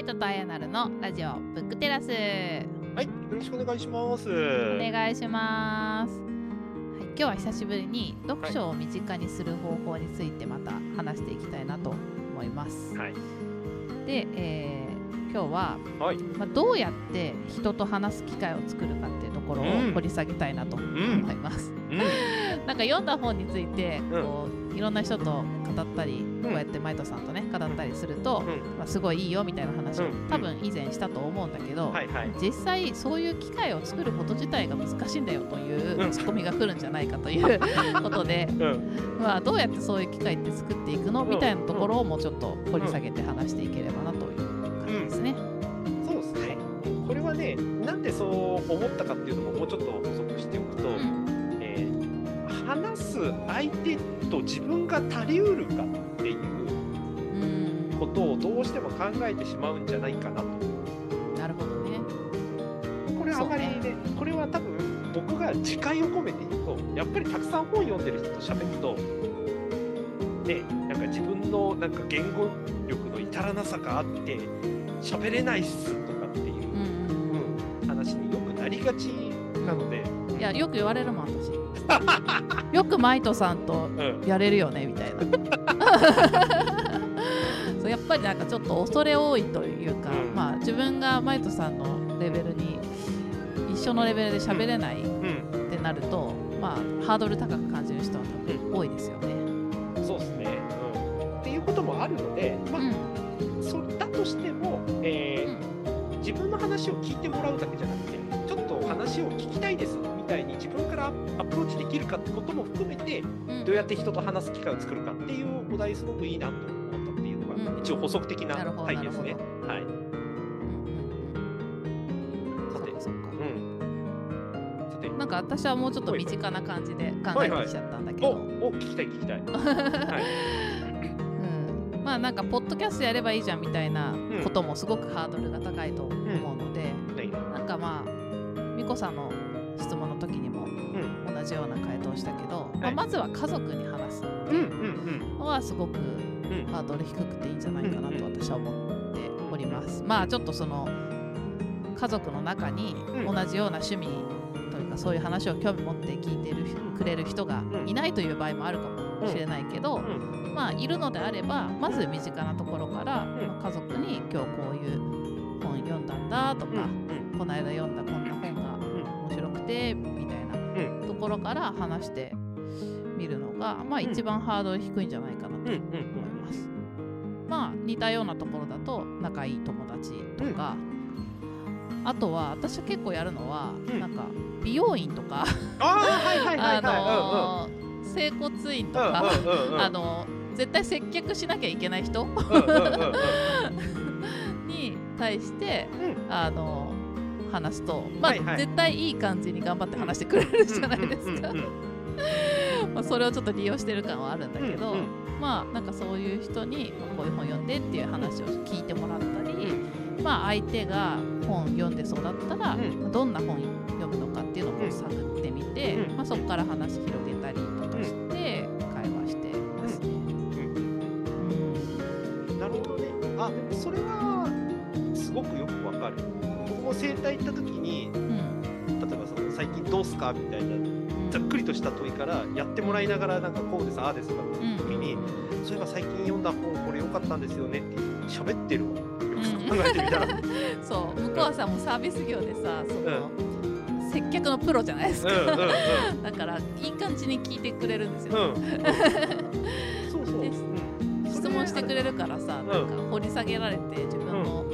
イトとあやなるのラジオブックテラス。はい、よろしくお願いします。お願いします、はい、今日は久しぶりに読書を身近にする方法についてまた話していきたいなと思います、はい、で、えー今日は、はい、まあ、どうやって人と話す機会を作るかっていうところをうん。掘り下げたいなと思うん、います、うん、なんか読んだ本についてうん。こういろんな人と語ったり、こうやってマイトさんとね語ったりすると、うん、まあ、すごいいいよみたいな話をうん。多分以前したと思うんだけど、実際そういう機会を作ること自体が難しいんだよといううん。ツッコミが来るんじゃないかという ことで、うん、まあ、どうやってそういう機会って作っていくの？みたいなところをもうちょっと掘り下げて話していければなという感じですね。そうですね。これはね、なんでそう思ったかっていうのももうちょっと補足しておくと、うん。えー話す相手と自分が足りうるかっていううんことをどうしても考えてしまうんじゃないかなと。なるほどね。これあまりねそうこれは多分僕が自戒を込めて言うとやっぱりたくさん本読んでる人と喋るとねなんか自分のなんか言語力の至らなさがあって喋れないっすとかっていうう、んうん話によくなりがちなので、うん、いやよく言われるもん私。よくマイトさんとうん。やれるよねみたいな。そうやっぱりなんかちょっと恐れ多いというか、うん。まあ自分がマイトさんのレベルに一緒のレベルで喋れないっうん。てなると、まあハードル高く感じる人は多分多いですよね。そうですね、うん。っていうこともあるので、まあうん。そだとしても、えーうん。自分の話を聞いてもらうだけじゃなくてちょっと話を聞きたいですからアプローチできるかってことも含めてうん。どうやって人と話す機会を作るかっていうお題すごくいいなと思ったっていうのが、うん。一応補足的な回ですね。はい。うんうんさてうん、そうか。そうん。さて、なんか私はもうちょっと身近な感じで考えてきちゃったんだけおど、お聞きたい聞きたい。はい。うん、まあなんかポッドキャストやればいいじゃんみたいなこともすごくハードルが高いと思うので、ねなんかまあ美子さんの質問の時にもうん。同じような回答をしたけど、まあ、はい。まずは家族に話すのはすごくハードル低くていいんじゃないかなと私は思っております。まあちょっとその家族の中にうん。同じような趣味というかそういう話を興味持って聞いてるくれる人がいないという場合もあるかもしれないけど、うん。まあいるのであればまず身近なところから、ん。まあ家族に今日こういう本読んだんだとうんか、この間読んだこんな本が面白くてみたいなところから話してみるのが、まあ、一番ハードル低いんじゃないかなと思います。まあ似たようなところだと仲いい友達とか、あとは私は結構やるのは、うん。なんか美容院とか、あのー整骨院とか、あの絶対接客しなきゃいけない人？に対してうん。あの話すと、まあはいはい。絶対いい感じに頑張って話してくれるじゃないですか。まあそれをちょっと利用してる感はあるんだけど、うんうんまあなんかそういう人にまあこういう本読んでっていう話を聞いてもらったり、まあ相手が本読んでそうだったら、うん。どんな本読むのかっていうのを探ってみて、うん。まあ、そこから話広げたりと整体行った時に、うん。例えばその最近どうすか？みたいなざっくりとした問いからやってもらいながらなんかこうですああですとかっていう時に、そういえば最近読んだ本これ良かったんですよねって喋ってるわ。よ。く考えてみたら。そう。向こうはさもうサービス業でさその、接客のプロじゃないですか、うんうんうん。だからいい感じに聞いてくれるんですよ、うん。そうそう。質問してくれるからさ、ん。なんか掘り下げられて自分の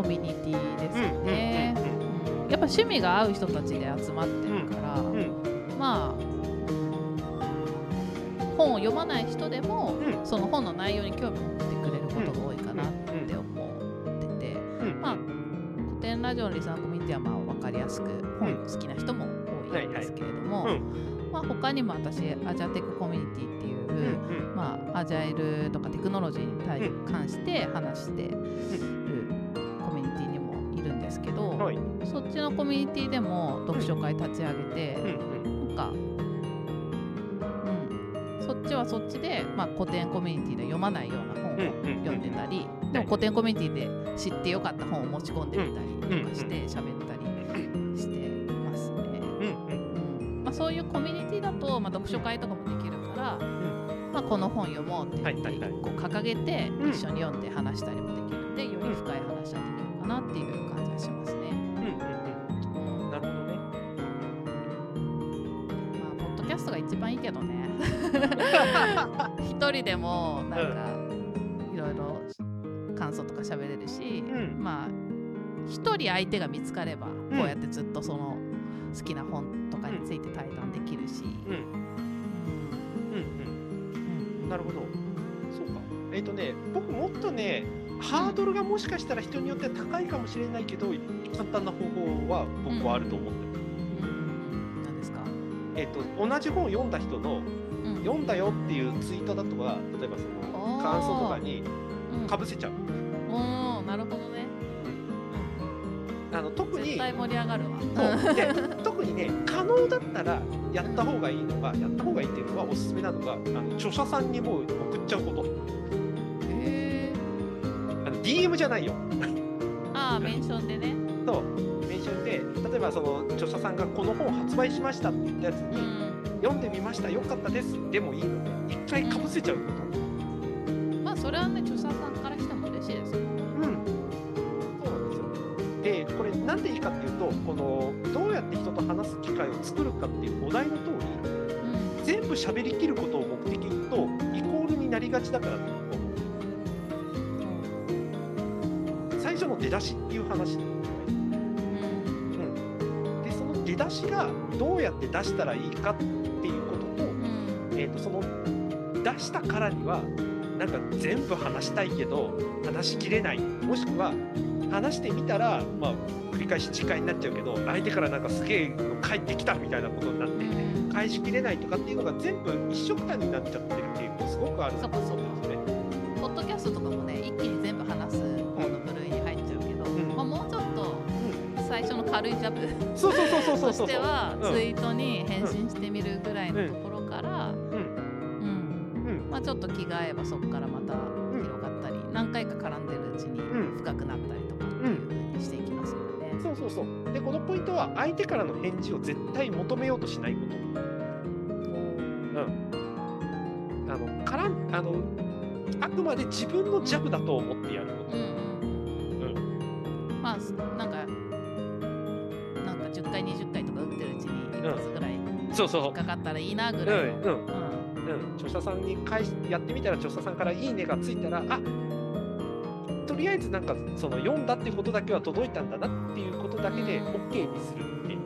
コミュニティですよね、やっぱ趣味が合う人たちで集まってるから、まあ本を読まない人でも、うん。その本の内容に興味を持ってくれることが多いかなって思ってて、うんまあ古典ラジオのリスナーコミュニティはまあ分かりやすく本好きな人も多いんですけれども、うん。まあ、他にも私アジアテックコミュニティっていうる、まあ、アジャイルとかテクノロジーに対関して話してど、はい。そっちのコミュニティでも読書会立ち上げて、なんか、うん、そっちはそっちで、まあ、古典コミュニティで読まないような本を読んでたり、でも古典コミュニティで知ってよかった本を持ち込んでみたりとかして喋ったりしてますね。うんまあ、そういうコミュニティだと、まあ、読書会とかもできるから、まあ、この本読もうって言ってはいはいはい。こう掲げてうん。一緒に読んで話したりもできるんでより深い話ができるかなっていう一人でもなんかいろいろ感想とか喋れるし、うん。まあ一人相手が見つかればこうやってずっとその好きな本とかについて対談できるし、うん。うんうん。うん。なるほど。そうか。えっ、とね、僕もっとね、ハードルがもしかしたら人によっては高いかもしれないけど、簡単な方法は僕はあると思ってる。うん。何ですか、えっ、と、同じ本を読んだ人の、うん読んだよっていうツイートだとか、例えばその感想とかにうん。かぶせちゃう。おーなるほどね、あの特に絶対盛り上がるわ。で 特にね可能だったらやった方がいいのがやった方がいいっていうのはおすすめなのがあの著者さんにもう送っちゃうこと。へあの DM じゃないよ。ーああメンションでね。そう。メンションで例えばその著者さんがこの本発売しましたって言ったやつうに、ん読んでみましたよかったですでもいいので一回かぶせちゃうことまあそれはね著者さんからしても嬉しいですよ。うん、そうなんですよ。で、これなんでいいかっていうと、このどうやって人と話す機会を作るかっていうお題の通り、うん全部喋りきることを目的とイコールになりがちだからと思う。最初の出だしっていう話。うんで、その出だしがどうやって出したらいいかってとその出したからにはなんか全部話したいけど話しきれない。もしくは話してみたら、まあ、繰り返し時間になっちゃうけど相手からなんかすげえの返ってきたみたいなことになってうん。返しきれないとかっていうのが全部一緒くたになっちゃってる傾向すごくあるんですね。ポッドキャストとかもね一気に全部話す方の部類に入っちゃうけど、ん。まあ、もうちょっと最初の軽いジャブそうそうそうそうそうとしてはうん。ツイートに返信してみるぐらいのところから、うんうんあ、ちょっと気が合えばそこからまた広がったり何回か絡んでるうちにうん。深くなったりとかっていう風にしていきますよね。そうそうそう。でこのポイントは相手からの返事を絶対求めようとしないこと。あのからんあのあくまで自分のジャブだと思ってやること。うんうんうん。まあすなんかなんか10回20回とか打ってるうちに一発ぐらいそうそう。引っかかったらいいなぐうんらいの、うんうんうん、著者さんに返しやってみたら著者さんから「いいね」がついたらあとりあえずなんかその読んだってことだけは届いたんだなっていうことだけでうん OK にするっていう。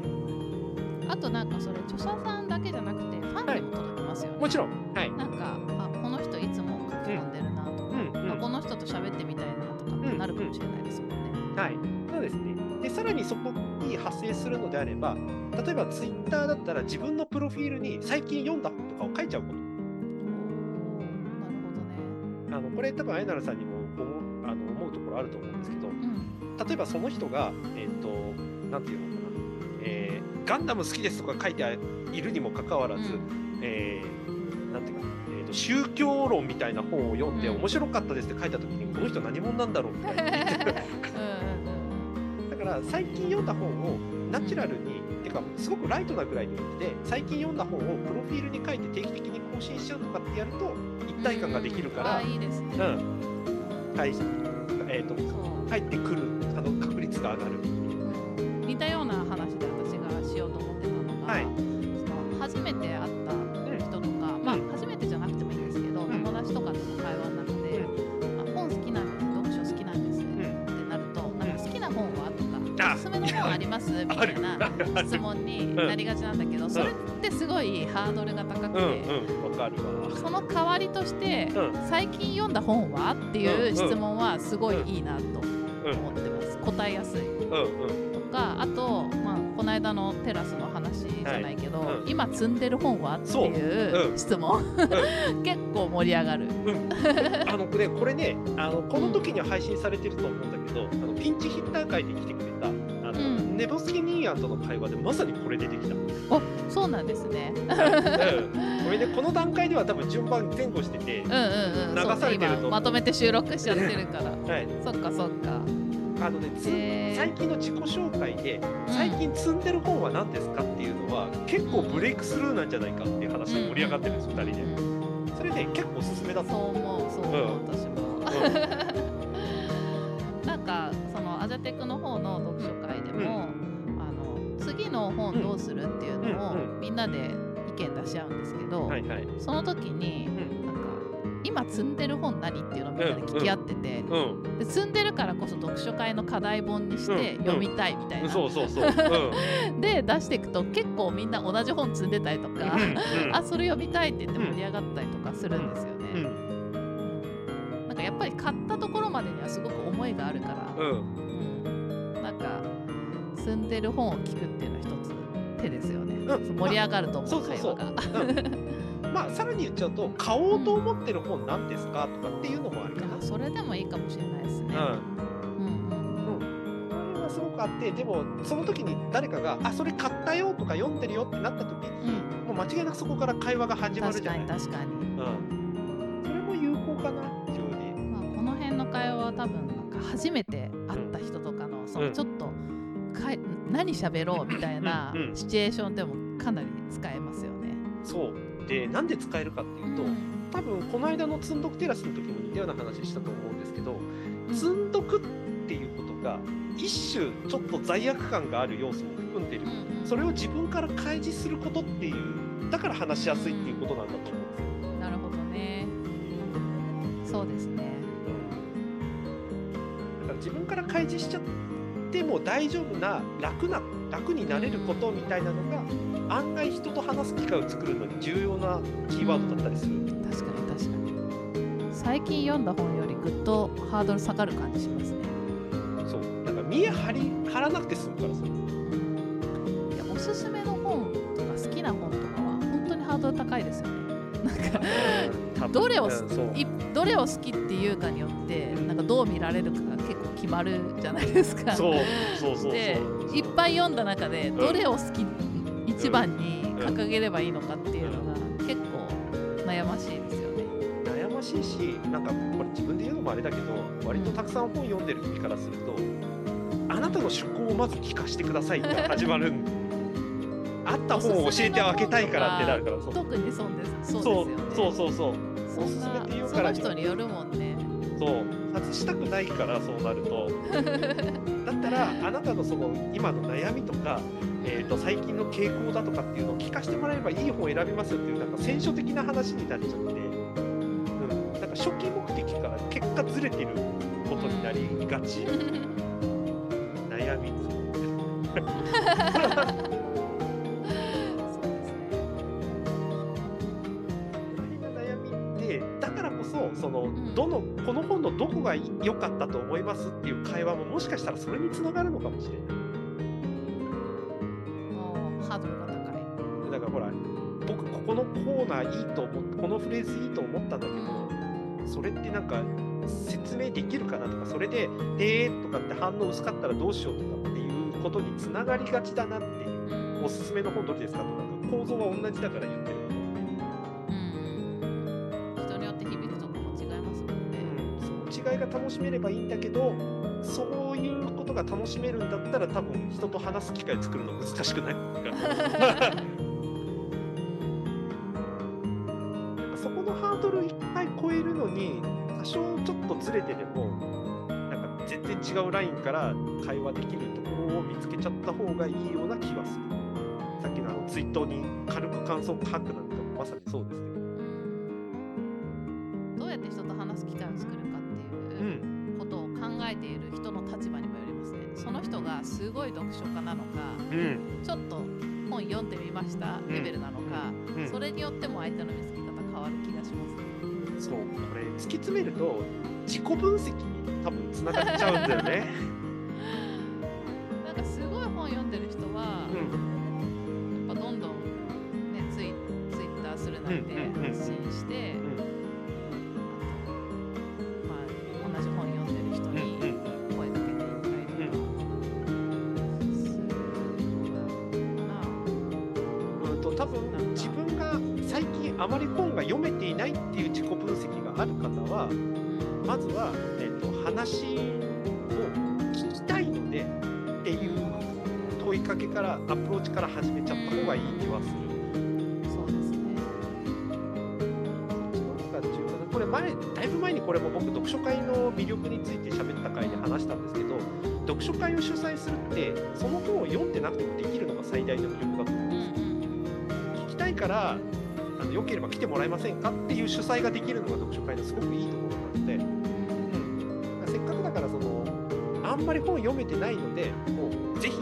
あとなんかそれ著者さんだけじゃなくてファンにも届きますよね。もちろん。はい。なんかあこの人いつも書き込んでるなとか、うん。うん。あこの人と喋ってみたいなとかってなるかもしれないですもんね。はい、そうですね。で、さらにそこに派生するのであれば、例えばツイッターだったら自分のプロフィールに最近読んだ本とかを書いちゃうこと。れ多分、あやなるさんにも思うあの思うところあると思うんですけど、うん。例えばその人が、えっ、と、なんていうのかな、えーガンダム好きですとか書いているにもかかわらず、えーなんていうか、宗教論みたいな本を読んで、うん面白かったですって書いたときに、この人何者なんだろうみたいな。うん だから最近読んだ本をナチュラルに、てかすごくライトなぐらいの意味で最近読んだ本をプロフィールに書いて定期的に更新しちゃうとかってやると一体感ができるから、あいいですね。うんはいえー、とそう入ってくるあの確率が上がる。似たような質問になりがちなんだけど、それってすごいハードルが高くて。その代わりとして、うん。最近読んだ本はっていう質問はすごいいいなとうん思ってます。答えやすい。とかあと、まあ、この間のテラスの話じゃないけど、今積んでる本はっていうう。ん。質問、結構盛り上がる。あのねこれねあのこの時には配信されてると思うんだけど、あのピンチヒッター会で来てくれネボスキニーアンとの会話でまさにこれ出てきた。おそうなんですね。うん、これねこの段階では多分順番前後してて、うんうんうん。流されてるとまとめて収録しちゃってるから。はい、そっかそっか。あのねつ最近の自己紹介で最近積んでる本は何ですかっていうのは結構ブレイクスルーなんじゃないかっていう話で盛り上がってるんです2人で。うんそれね結構おすすめだとそう思う。そう思う、うん私も。なんかそのアジャテクの方の本どうするっていうのをみんなで意見出し合うんですけど、はいはい。その時に、んなんか今積んでる本何っていうのをみんなで聞き合ってて、うん。で積んでるからこそ読書会の課題本にしてうん読みたいみたいな、そうそうそう。うん。で出していくと結構みんな同じ本積んでたりとか、あそれ読みたいって言って盛り上がったりとかするんですよね。なんかやっぱり買ったところまでにはすごく思いがあるから、うん。うんなんか積んでる本を聞くっていうのは一つ手ですよね、うん。盛り上がると思う、会話が。まあさらに言っちゃうと買おうと思ってる本なんですかとかっていうのもあるかな。あそれでもいいかもしれないですね、うん。うんうんこれはすごくあってでもその時に誰かが「あそれ買ったよ」とか読んでるよってなった時に、もう間違いなくそこから会話が始まる確かじゃない。に確かに、うん、それも有効かな非常に。まあ、この辺の会話は多分なんか初めて会った人とかのそのちょっとかい何喋ろうみたいなうんうんシチュエーションでもかなり使えますよね。そうでなんで使えるかっていうと、多分この間の積んどくテラスの時も似たような話したと思うんですけど積んどくっていうことが一種ちょっと罪悪感がある要素も含んでる、それを自分から開示することっていうだから話しやすいっていうことなんだと思うんですよ。なるほどね。そうですね。だから自分から開示しちゃっても大丈夫な楽な楽になれることみたいなのが案外人と話す機会を作るのに重要なキーワードだったりする。確かに確かに。最近読んだ本よりぐっとハードル下がる感じしますね。そうなんか見え張り張らなくて済むからさ。いやおすすめの本とか好きな本とかは本当にハードル高いですよね。なんか どれをうんどれを好きっていうかによってなんかどう見られるか決まるじゃないですか。そうそうそうそうでいっぱい読んだ中でどれを好き、一番に掲げればいいのかっていうのが結構悩ましいですよね。悩ましいしなんかこれ自分で言うのもあれだけど割とたくさん本読んでる身からするとあなたの趣向をまず聞かせてくださいって始まるんあった本を教えてあげたいからってなるからそう特にそうですそうですそうよね。そうそうそうそんおすすめなって言うからその人によるもんね。そう外したくないからそうなると。だったらあなたのその今の悩みとか、えー、と最近の傾向だとかっていうのを聞かせてもらえればいい本を選びますよっていうなんか選書的な話になっちゃって、うん、なんか初期目的から結果ずれてることになりがち。悩み 本のどこが良かったと思いますっていう会話ももしかしたらそれにつながるのかもしれない。ハードルが高い。だからほら僕ここのコーナーいいと思ってこのフレーズいいと思ったんだけど、それってなんか説明できるかなとかそれで「えー」とかって反応薄かったらどうしようとかっていうことにつながりがちだなっていうおすすめの本どれですかとか構造は同じだから言ってるその違いが楽しめればいいんだけどそういうことが楽しめるんだったら多分人と話す機会作るの難しくない？なんかそこのハードルいっぱい超えるのに多少ちょっとずれてでもなんか全然違うラインから会話できるところを見つけちゃった方がいいような気はする。さっきのあのツイートに軽く感想を書くなんかもまさにそうですけど。うん。どうやって人と話す機会を作るか。ってういうんことを考えている人の立場にもよりますね。その人がすごい読書家なのか、うんちょっと本読んでみましたレベルなのか、うんそれによっても相手の見つけ方変わる気がしますね。そうこれ突き詰めると自己分析に多分つながっちゃうんだよね。ある方はうんまずは、えっと話を聞きたいのでっていう問いかけからアプローチから始めちゃった方がいい気はする。そうですね。そっこれ前だいぶ前にこれも僕読書会の魅力について喋った回で話したんですけど読書会を主催するってその本を読んでなくてもできるのが最大の魅力だと思うんうんです聞きたいからよければ来てもらえませんかっていう主催ができるのが読書会のすごくいいところなので、うん、せっかくだからそのあんまり本読めてないのでもうぜひ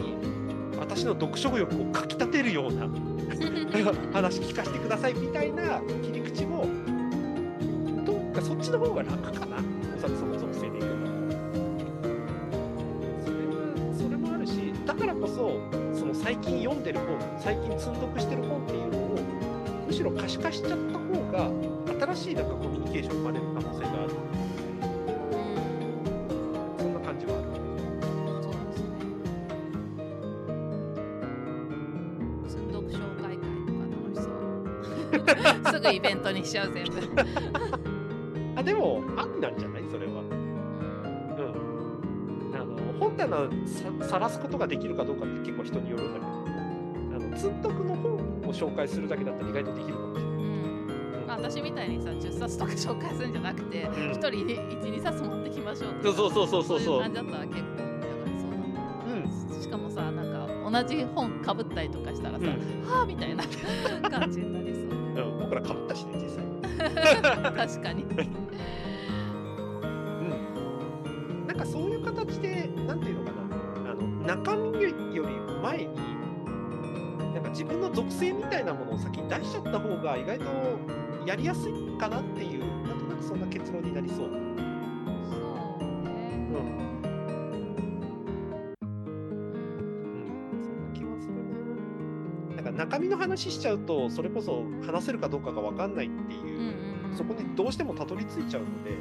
私の読書欲をかきたてるような 話聞かせてくださいみたいな切り口もどうかそっちの方が楽かな。おそらくその属性でいくんだったらそれはそれもあるしだからこそその最近読んでる本最近積んどくしてる本っていうのをむしろ可視化しちゃった方が新しいなんかコミュニケーション生まれる可能性がある。そんな感じはある。そうですぐイベントにしちゃう全部。あでもあんなんじゃない？それは。うん。あの本棚ささらすことができるかどうかって結構人によるんだけどを紹介するだけだったら意外とできるかもしれないうんまあ私みたいにさ10冊とか紹介するんじゃなくて、ん。一人12冊持ってきましょうとか。そうそうそうそうそう。いう感じだったら結構。だからそうだうん。しかもさなんか同じ本かぶったりとかしたらさ、うん。はあみたいな感じになりそう。うん、僕らかぶったしね実際確かに。うん、なんかそういう形で、なんていうのかな、あの中身より前に、自分の属性みたいなものを先に出しちゃった方が、意外とやりやすいかなっていう、なんとなくそんな結論になりそう。そうね。うん、うん。うん、そんな気がするな。なんか中身の話しちゃうと、それこそ話せるかどうかが分かんないっていう、うんうんうん。そこにどうしてもたどり着いちゃうので、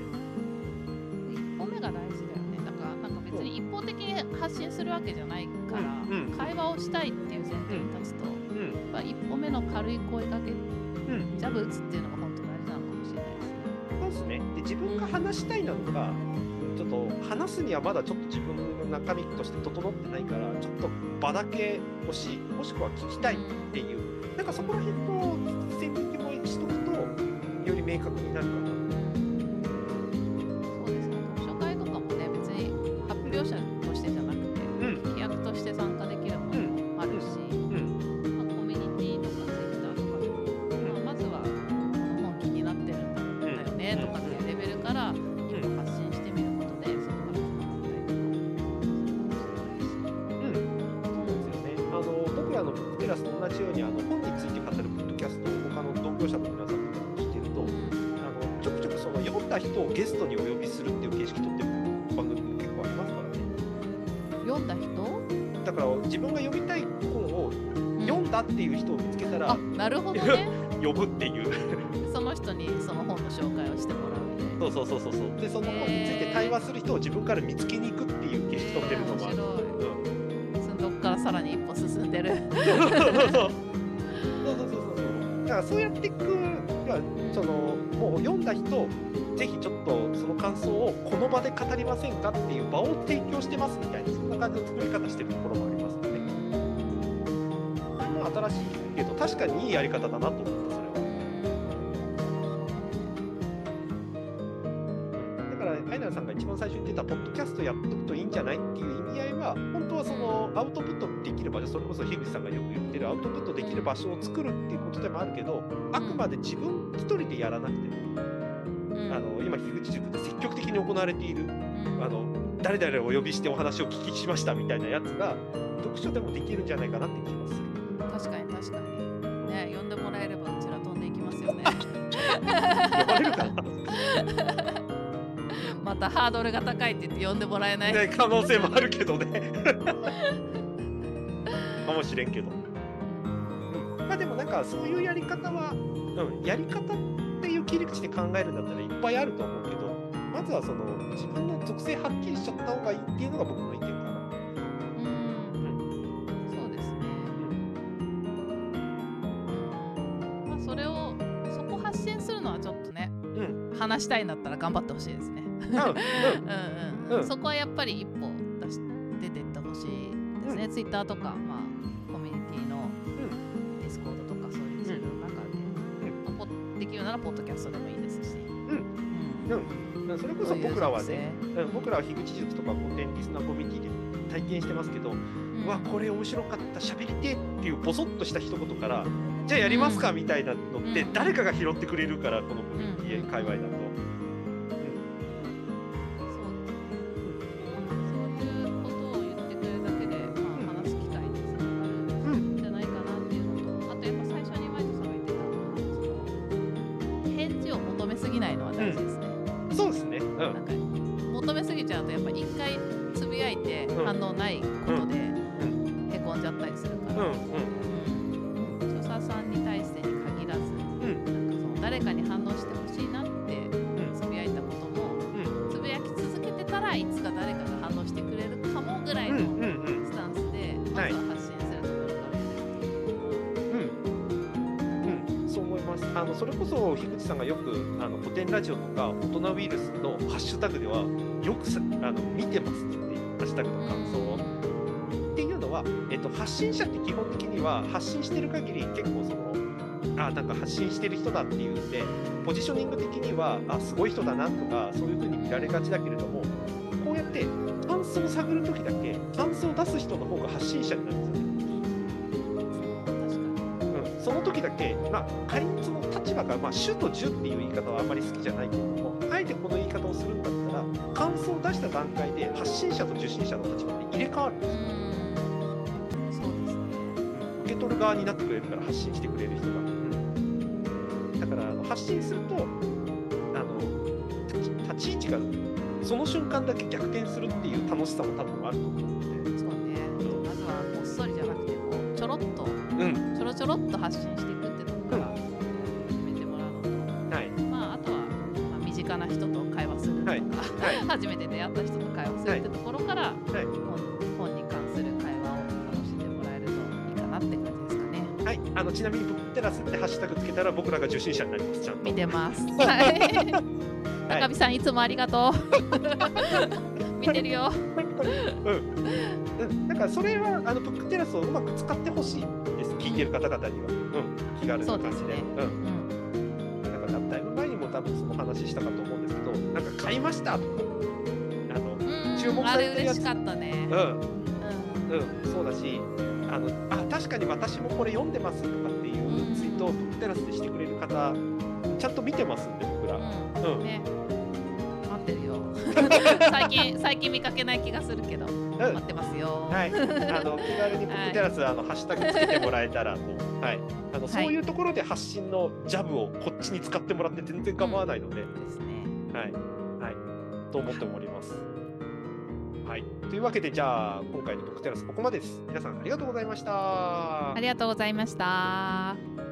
一歩目が大事だよね。だからなんか別に一方的に発信するわけじゃないから、うんうん。会話をしたいっていう前提に立つと、うん、まあ、一歩目の軽い声かけうん、ジャブ打つっていうのが本当大事なのかもしれないですね。そうですね。で自分が話したいなのか、ちょっと話すにはまだちょっと自分の中身として整ってないから、ちょっと場だけ欲しい、もしくは聞きたいっていう、なんかそこら辺の線引きもしとくと、より明確になるかな。ラスと同じようにあの本について語るポッドキャストを他の同業者の皆さんとかも聞いてると、あのちょくちょくその読んだ人をゲストにお呼びするっていう形式取ってる番組も結構ありますからね。読んだ人、だから自分が読みたい本を読んだっていう人を見つけたらあなるほどね 呼ぶっていう。その人にその本の紹介をしてもらうそうそうそうそう。でその本について対話する人を自分から見つけに場で語りませんかっていう場を提供してますみたいなそんな感じの作り方してるところもありますので。これも新しいけど確かにいいやり方だなと思ったそれは。だからアイナさんが一番最初に出たポッドキャストやっとくといいんじゃないっていう意味合いは本当はそのアウトプットできる場所それこそ樋口さんがよく言ってるアウトプットできる場所を作るっていうことでもあるけどあくまで自分一人でやらなくても、うんあの今樋口塾で積極的に行われているうん。あの誰々をお呼びしてお話を聞きしましたみたいなやつが読書でもできるんじゃないかなって気がする。確かに確かに。ね呼んでもらえればうちら飛んでいきますよね。呼ばれるか。な またハードルが高いって言って呼んでもらえない、ね可能性もあるけどね。かもしれんけど、うん、まあでもなんかそういうやり方は、うん、やり方っていう切り口で考えるんだったらいっぱいあると思うけどまずはその自分の属性はっきりしちゃった方がいいっていうのが僕の意見かな。うん。そうですね。まあそれをそこ発信するのはちょっとねうん。話したいんだったら頑張ってほしいですね。うん。うん。うんうん、うん。そこはやっぱり一歩出し出てってほしいですね、ツイッターとか、まあ、コミュニティのディスコードとかそういうツールの中で、まあポッできるならポッドキャストでもいいですし、うん。うん、それこそ僕らはね、うん、僕らは樋口塾とか古典リスナーコミュニティで体験してますけど、うわこれ面白かった喋りてっていうポソッとした一言からじゃあやりますかみたいなのってうん。誰かが拾ってくれるからこのコミュニティ界隈だと、あのそれこそ樋口さんがよくあの古典ラジオとか大人ウイルスのハッシュタグではよくさあの見てますっていうハッシュタグの感想を。っていうのは、えっと、発信者って基本的には発信してる限り結構そのあなんか発信してる人だっていうんでポジショニング的にはあすごい人だなとかそういう風に見られがちだけれどもこうやって感想を探る時だけ感想を出す人の方が発信者になるんですよね。時だけ、まあ、仮にその立場が、まあ、主と従っていう言い方はあんまり好きじゃないけれども、あえてこの言い方をするんだったら、感想を出した段階で発信者と受信者の立場って入れ替わるんですよ。受け取る側になってくれるから、発信してくれる人が。うん、だからあの、発信すると、あの立ち立ち位置がその瞬間だけ逆転するっていう楽しさも多分あると思うので。そうねまずはこっそりじゃなくてこうちょろっとうん、ちょろちょろっと発信してハッシュタグつけたら僕らが受信者になります、ちゃんと。見てます。はい。中見さんいつもありがとう。見てるよ。うん、うん、だからそれはあのブックテラスをうまく使ってほしいです、聞いてる方々には。うん、気軽な感じで。そうですねううん。ん、だからだいぶ前にも多分その話したかと思うんですけど、なんか買いましたあの、うん注目あされてるやつれ嬉しかったね。うん、うん。うん、そうだし、あの、あ、確かに私もこれ読んでますとかトをテラスでしてくれる方、ちゃんと見てますんで、僕ら。うん。うんね。待ってるよ。最近最近見かけない気がするけど、待ってますよ。はい、あの気軽にブックテラス、あのハッシュタグつけてもらえたらと、はい、あのそういうところで発信のジャブをこっちに使ってもらって全然構わないので、ですね。はい、はい、と思っております。はい、というわけで、じゃあ今回のブックテラスここまでです。皆さんありがとうございましたあ。りがとうございました。